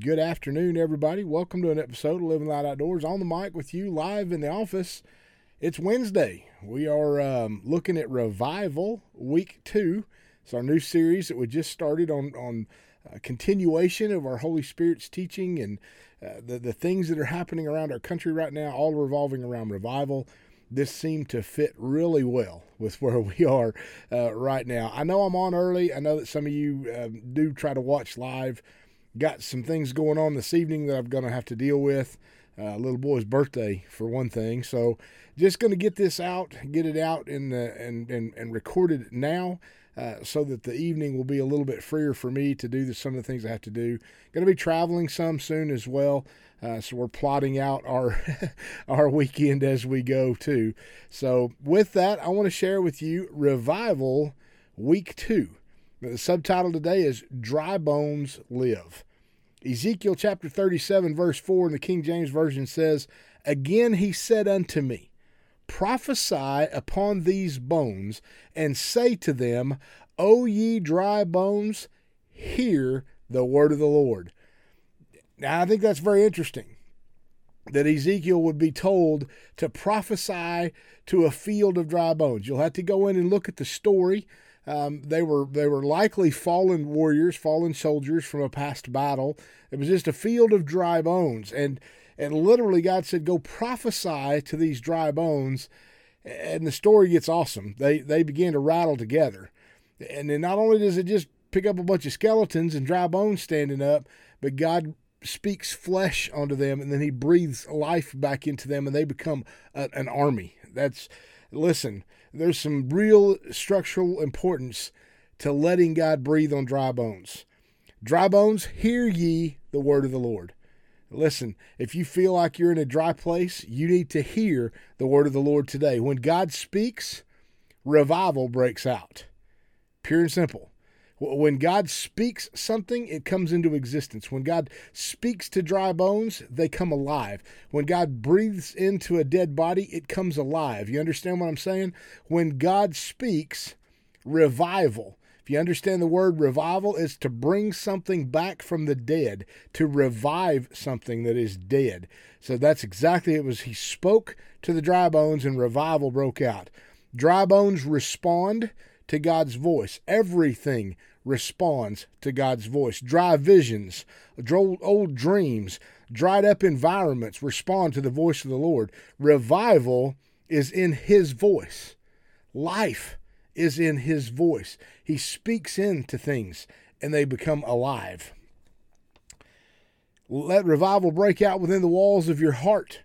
Good afternoon, everybody. Welcome to an episode of Living Light Outdoors on the mic with you live in the office. It's Wednesday. We are um, looking at Revival Week 2. It's our new series that we just started on, on uh, continuation of our Holy Spirit's teaching and uh, the, the things that are happening around our country right now, all revolving around revival. This seemed to fit really well with where we are uh, right now. I know I'm on early. I know that some of you um, do try to watch live. Got some things going on this evening that I'm going to have to deal with. Uh, little boy's birthday for one thing. So just going to get this out, get it out the, and, and, and recorded now. Uh, so that the evening will be a little bit freer for me to do the, some of the things I have to do. Going to be traveling some soon as well, uh, so we're plotting out our our weekend as we go too. So with that, I want to share with you Revival Week Two. The subtitle today is Dry Bones Live. Ezekiel chapter 37, verse 4 in the King James Version says, Again he said unto me, prophesy upon these bones, and say to them, O ye dry bones, hear the word of the Lord. Now, I think that's very interesting that Ezekiel would be told to prophesy to a field of dry bones. You'll have to go in and look at the story. Um, they were they were likely fallen warriors, fallen soldiers from a past battle. It was just a field of dry bones, and and literally, God said, Go prophesy to these dry bones. And the story gets awesome. They, they begin to rattle together. And then not only does it just pick up a bunch of skeletons and dry bones standing up, but God speaks flesh onto them and then he breathes life back into them and they become a, an army. That's, listen, there's some real structural importance to letting God breathe on dry bones. Dry bones, hear ye the word of the Lord. Listen, if you feel like you're in a dry place, you need to hear the word of the Lord today. When God speaks, revival breaks out. Pure and simple. When God speaks something, it comes into existence. When God speaks to dry bones, they come alive. When God breathes into a dead body, it comes alive. You understand what I'm saying? When God speaks, revival If you understand the word revival, is to bring something back from the dead, to revive something that is dead. So that's exactly it was. He spoke to the dry bones and revival broke out. Dry bones respond to God's voice. Everything responds to God's voice. Dry visions, old dreams, dried up environments respond to the voice of the Lord. Revival is in His voice. Life is in his voice. He speaks into things and they become alive. Let revival break out within the walls of your heart.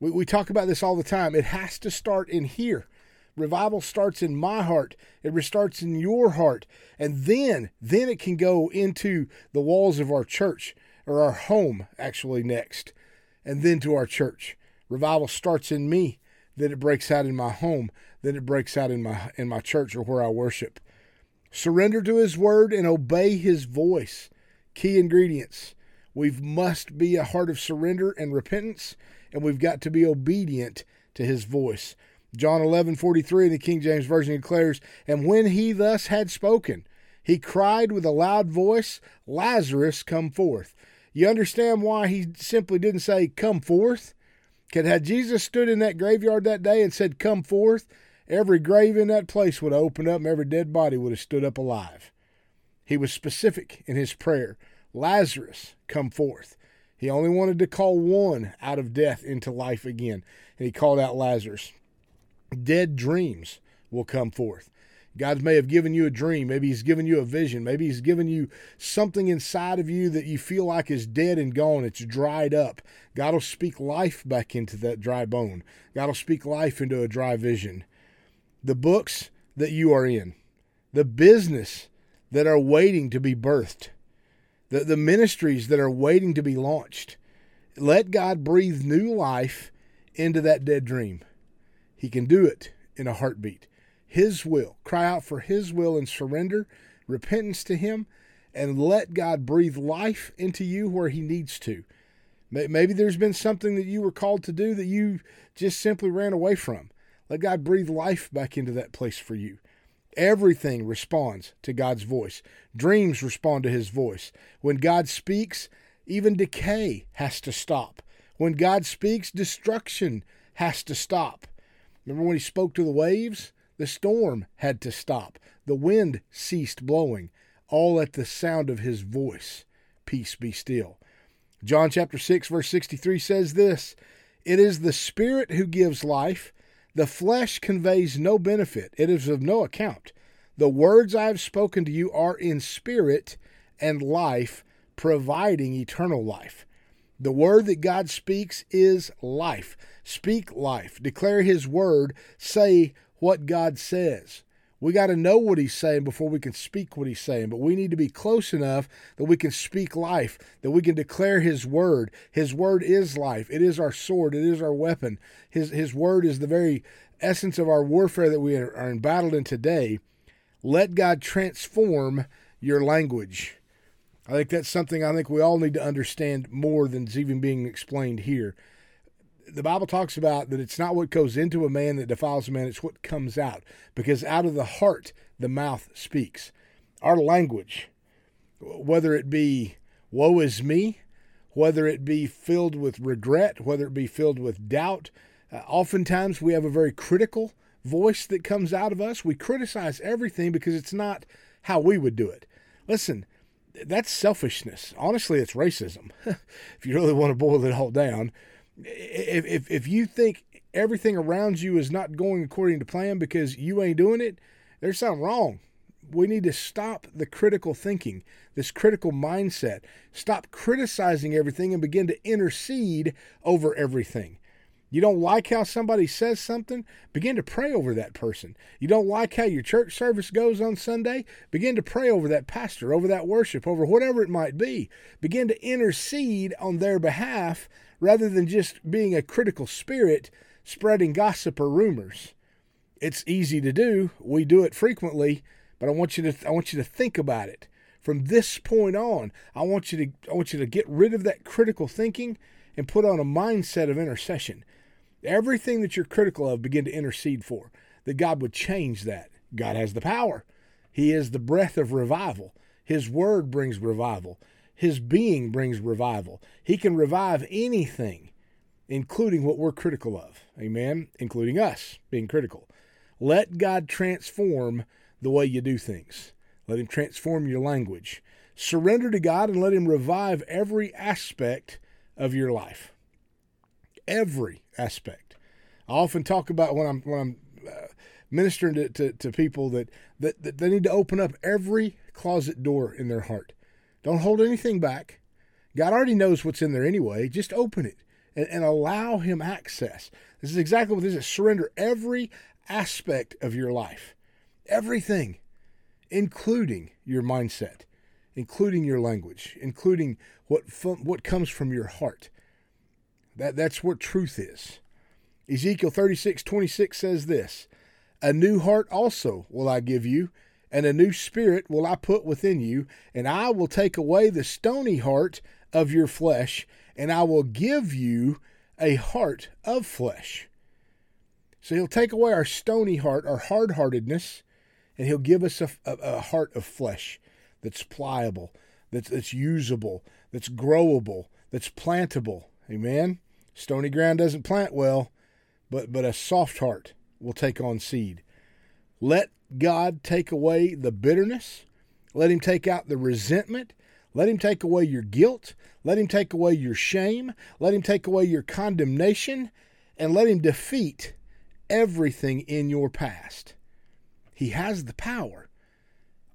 We, we talk about this all the time. It has to start in here. Revival starts in my heart. It restarts in your heart. And then, then it can go into the walls of our church or our home, actually, next. And then to our church. Revival starts in me. Then it breaks out in my home then it breaks out in my in my church or where I worship. Surrender to his word and obey his voice. Key ingredients. We must be a heart of surrender and repentance, and we've got to be obedient to his voice. John 11, 43 in the King James Version declares, And when he thus had spoken, he cried with a loud voice, Lazarus, come forth. You understand why he simply didn't say, Come forth? Because had Jesus stood in that graveyard that day and said, Come forth, every grave in that place would have opened up and every dead body would have stood up alive. He was specific in his prayer Lazarus, come forth. He only wanted to call one out of death into life again, and he called out Lazarus. Dead dreams will come forth. God may have given you a dream. Maybe He's given you a vision. Maybe He's given you something inside of you that you feel like is dead and gone. It's dried up. God will speak life back into that dry bone. God will speak life into a dry vision the books that you are in, the business that are waiting to be birthed, the, the ministries that are waiting to be launched. Let God breathe new life into that dead dream. He can do it in a heartbeat. His will. Cry out for His will and surrender, repentance to Him, and let God breathe life into you where He needs to. Maybe there's been something that you were called to do that you just simply ran away from. Let God breathe life back into that place for you. Everything responds to God's voice. Dreams respond to his voice. When God speaks, Even decay has to stop. When God speaks, destruction has to stop. Remember when he spoke to the waves? The storm had to stop. The wind ceased blowing, all at the sound of his voice. Peace be still. John chapter 6 verse 63 says this, it is the spirit who gives life, the flesh conveys no benefit. It is of no account. The words I have spoken to you are in spirit and life, providing eternal life. The word that God speaks is life. Speak life. Declare his word. Say what God says. We got to know what he's saying before we can speak what he's saying, but we need to be close enough that we can speak life, that we can declare his word. His word is life. It is our sword, it is our weapon. His his word is the very essence of our warfare that we are embattled in today. Let God transform your language. I think that's something I think we all need to understand more than is even being explained here the Bible talks about that it's not what goes into a man that defiles a man, it's what comes out. Because out of the heart, the mouth speaks. Our language, whether it be woe is me, whether it be filled with regret, whether it be filled with doubt, uh, oftentimes we have a very critical voice that comes out of us. We criticize everything because it's not how we would do it. Listen, that's selfishness. Honestly, it's racism. if you really want to boil it all down, if, if, if you think everything around you is not going according to plan because you ain't doing it, there's something wrong. We need to stop the critical thinking, this critical mindset. Stop criticizing everything and begin to intercede over everything. You don't like how somebody says something? Begin to pray over that person. You don't like how your church service goes on Sunday? Begin to pray over that pastor, over that worship, over whatever it might be. Begin to intercede on their behalf rather than just being a critical spirit spreading gossip or rumors. It's easy to do. We do it frequently, but I want you to I want you to think about it. From this point on, I want you to I want you to get rid of that critical thinking and put on a mindset of intercession. Everything that you're critical of, begin to intercede for. That God would change that. God has the power. He is the breath of revival. His word brings revival. His being brings revival. He can revive anything, including what we're critical of. Amen? Including us being critical. Let God transform the way you do things. Let Him transform your language. Surrender to God and let Him revive every aspect of your life. Every aspect. I often talk about when I'm when I'm uh, ministering to, to, to people that, that, that they need to open up every closet door in their heart. Don't hold anything back. God already knows what's in there anyway. Just open it and, and allow Him access. This is exactly what this is. Surrender every aspect of your life, everything, including your mindset, including your language, including what what comes from your heart. That that's what truth is. Ezekiel 36, 26 says this A new heart also will I give you, and a new spirit will I put within you, and I will take away the stony heart of your flesh, and I will give you a heart of flesh. So he'll take away our stony heart, our hard heartedness, and he'll give us a, a, a, heart of flesh that's pliable, that's, that's usable, that's growable, that's plantable. Amen? Stony ground doesn't plant well, but, but a soft heart will take on seed. Let God take away the bitterness. Let Him take out the resentment. Let Him take away your guilt. Let Him take away your shame. Let Him take away your condemnation. And let Him defeat everything in your past. He has the power.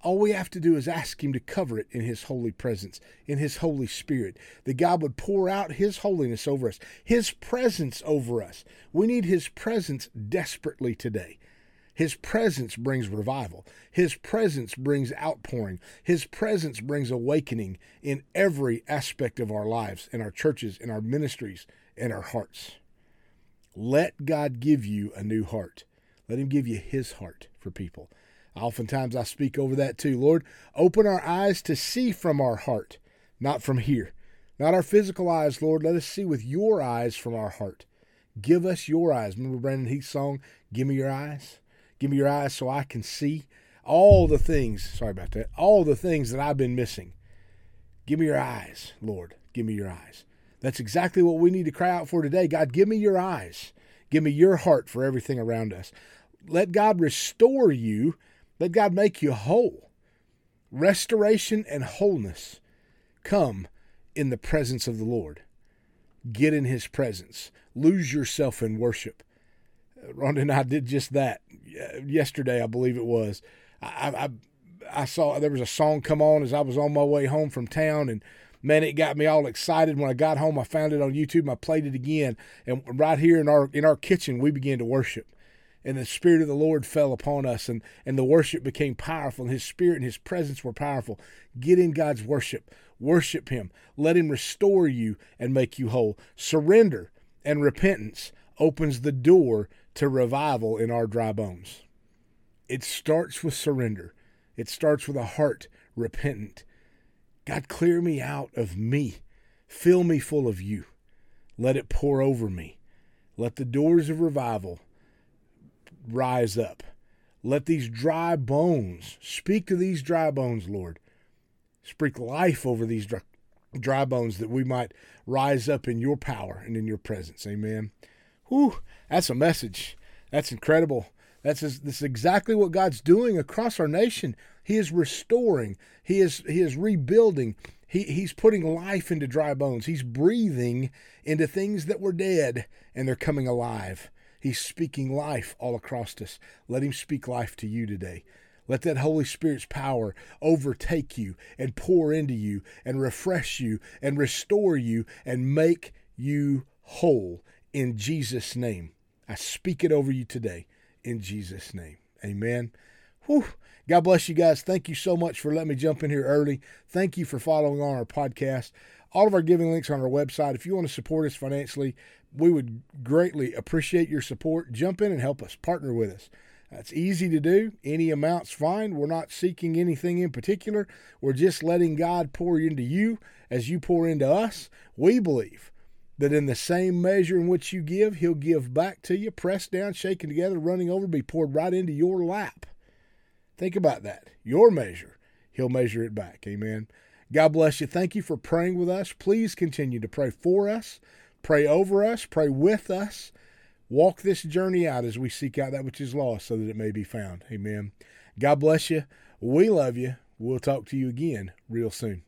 All we have to do is ask Him to cover it in His holy presence, in His Holy Spirit, that God would pour out His holiness over us, His presence over us. We need His presence desperately today. His presence brings revival. His presence brings outpouring. His presence brings awakening in every aspect of our lives, in our churches, in our ministries, in our hearts. Let God give you a new heart. Let Him give you His heart for people. Oftentimes I speak over that too. Lord, open our eyes to see from our heart, not from here. Not our physical eyes, Lord. Let us see with your eyes from our heart. Give us your eyes. Remember Brandon Heath's song, Give Me Your Eyes? Give me your eyes so I can see all the things, sorry about that, all the things that I've been missing. Give me your eyes, Lord, give me your eyes. That's exactly what we need to cry out for today. God, give me your eyes. Give me your heart for everything around us. Let God restore you. Let God make you whole. Restoration and wholeness come in the presence of the Lord. Get in his presence. Lose yourself in worship. Uh, Rhonda and I did just that uh, yesterday, I believe it was. I, I, I saw there was a song come on as I was on my way home from town, and man, it got me all excited. When I got home, I found it on YouTube. And I played it again, and right here in our in our kitchen, we began to worship, and the Spirit of the Lord fell upon us, and and the worship became powerful. And His Spirit and His presence were powerful. Get in God's worship, worship Him, let Him restore you and make you whole. Surrender and repentance opens the door to revival in our dry bones. It starts with surrender. It starts with a heart repentant God, clear me out of me. Fill me full of you. Let it pour over me. Let the doors of revival rise up. Let these dry bones speak to these dry bones, Lord. Speak life over these dry, dry bones that we might rise up in your power and in your presence. Amen. Whew, that's a message. That's incredible. That's, that's exactly what God's doing across our nation. He is restoring. He is he is rebuilding. He, he's putting life into dry bones. He's breathing into things that were dead and they're coming alive. He's speaking life all across us. Let him speak life to you today. Let that Holy Spirit's power overtake you and pour into you and refresh you and restore you and make you whole in Jesus' name. I speak it over you today in Jesus' name. Amen. Whew. God bless you guys. Thank you so much for letting me jump in here early. Thank you for following on our podcast. All of our giving links on our website. If you want to support us financially, we would greatly appreciate your support. Jump in and help us, partner with us. It's easy to do. Any amount's fine. We're not seeking anything in particular. We're just letting God pour into you as you pour into us. We believe that in the same measure in which you give, He'll give back to you, pressed down, shaken together, running over, be poured right into your lap. Think about that. Your measure, He'll measure it back. Amen. God bless you. Thank you for praying with us. Please continue to pray for us, pray over us, pray with us. Walk this journey out as we seek out that which is lost so that it may be found. Amen. God bless you. We love you. We'll talk to you again real soon.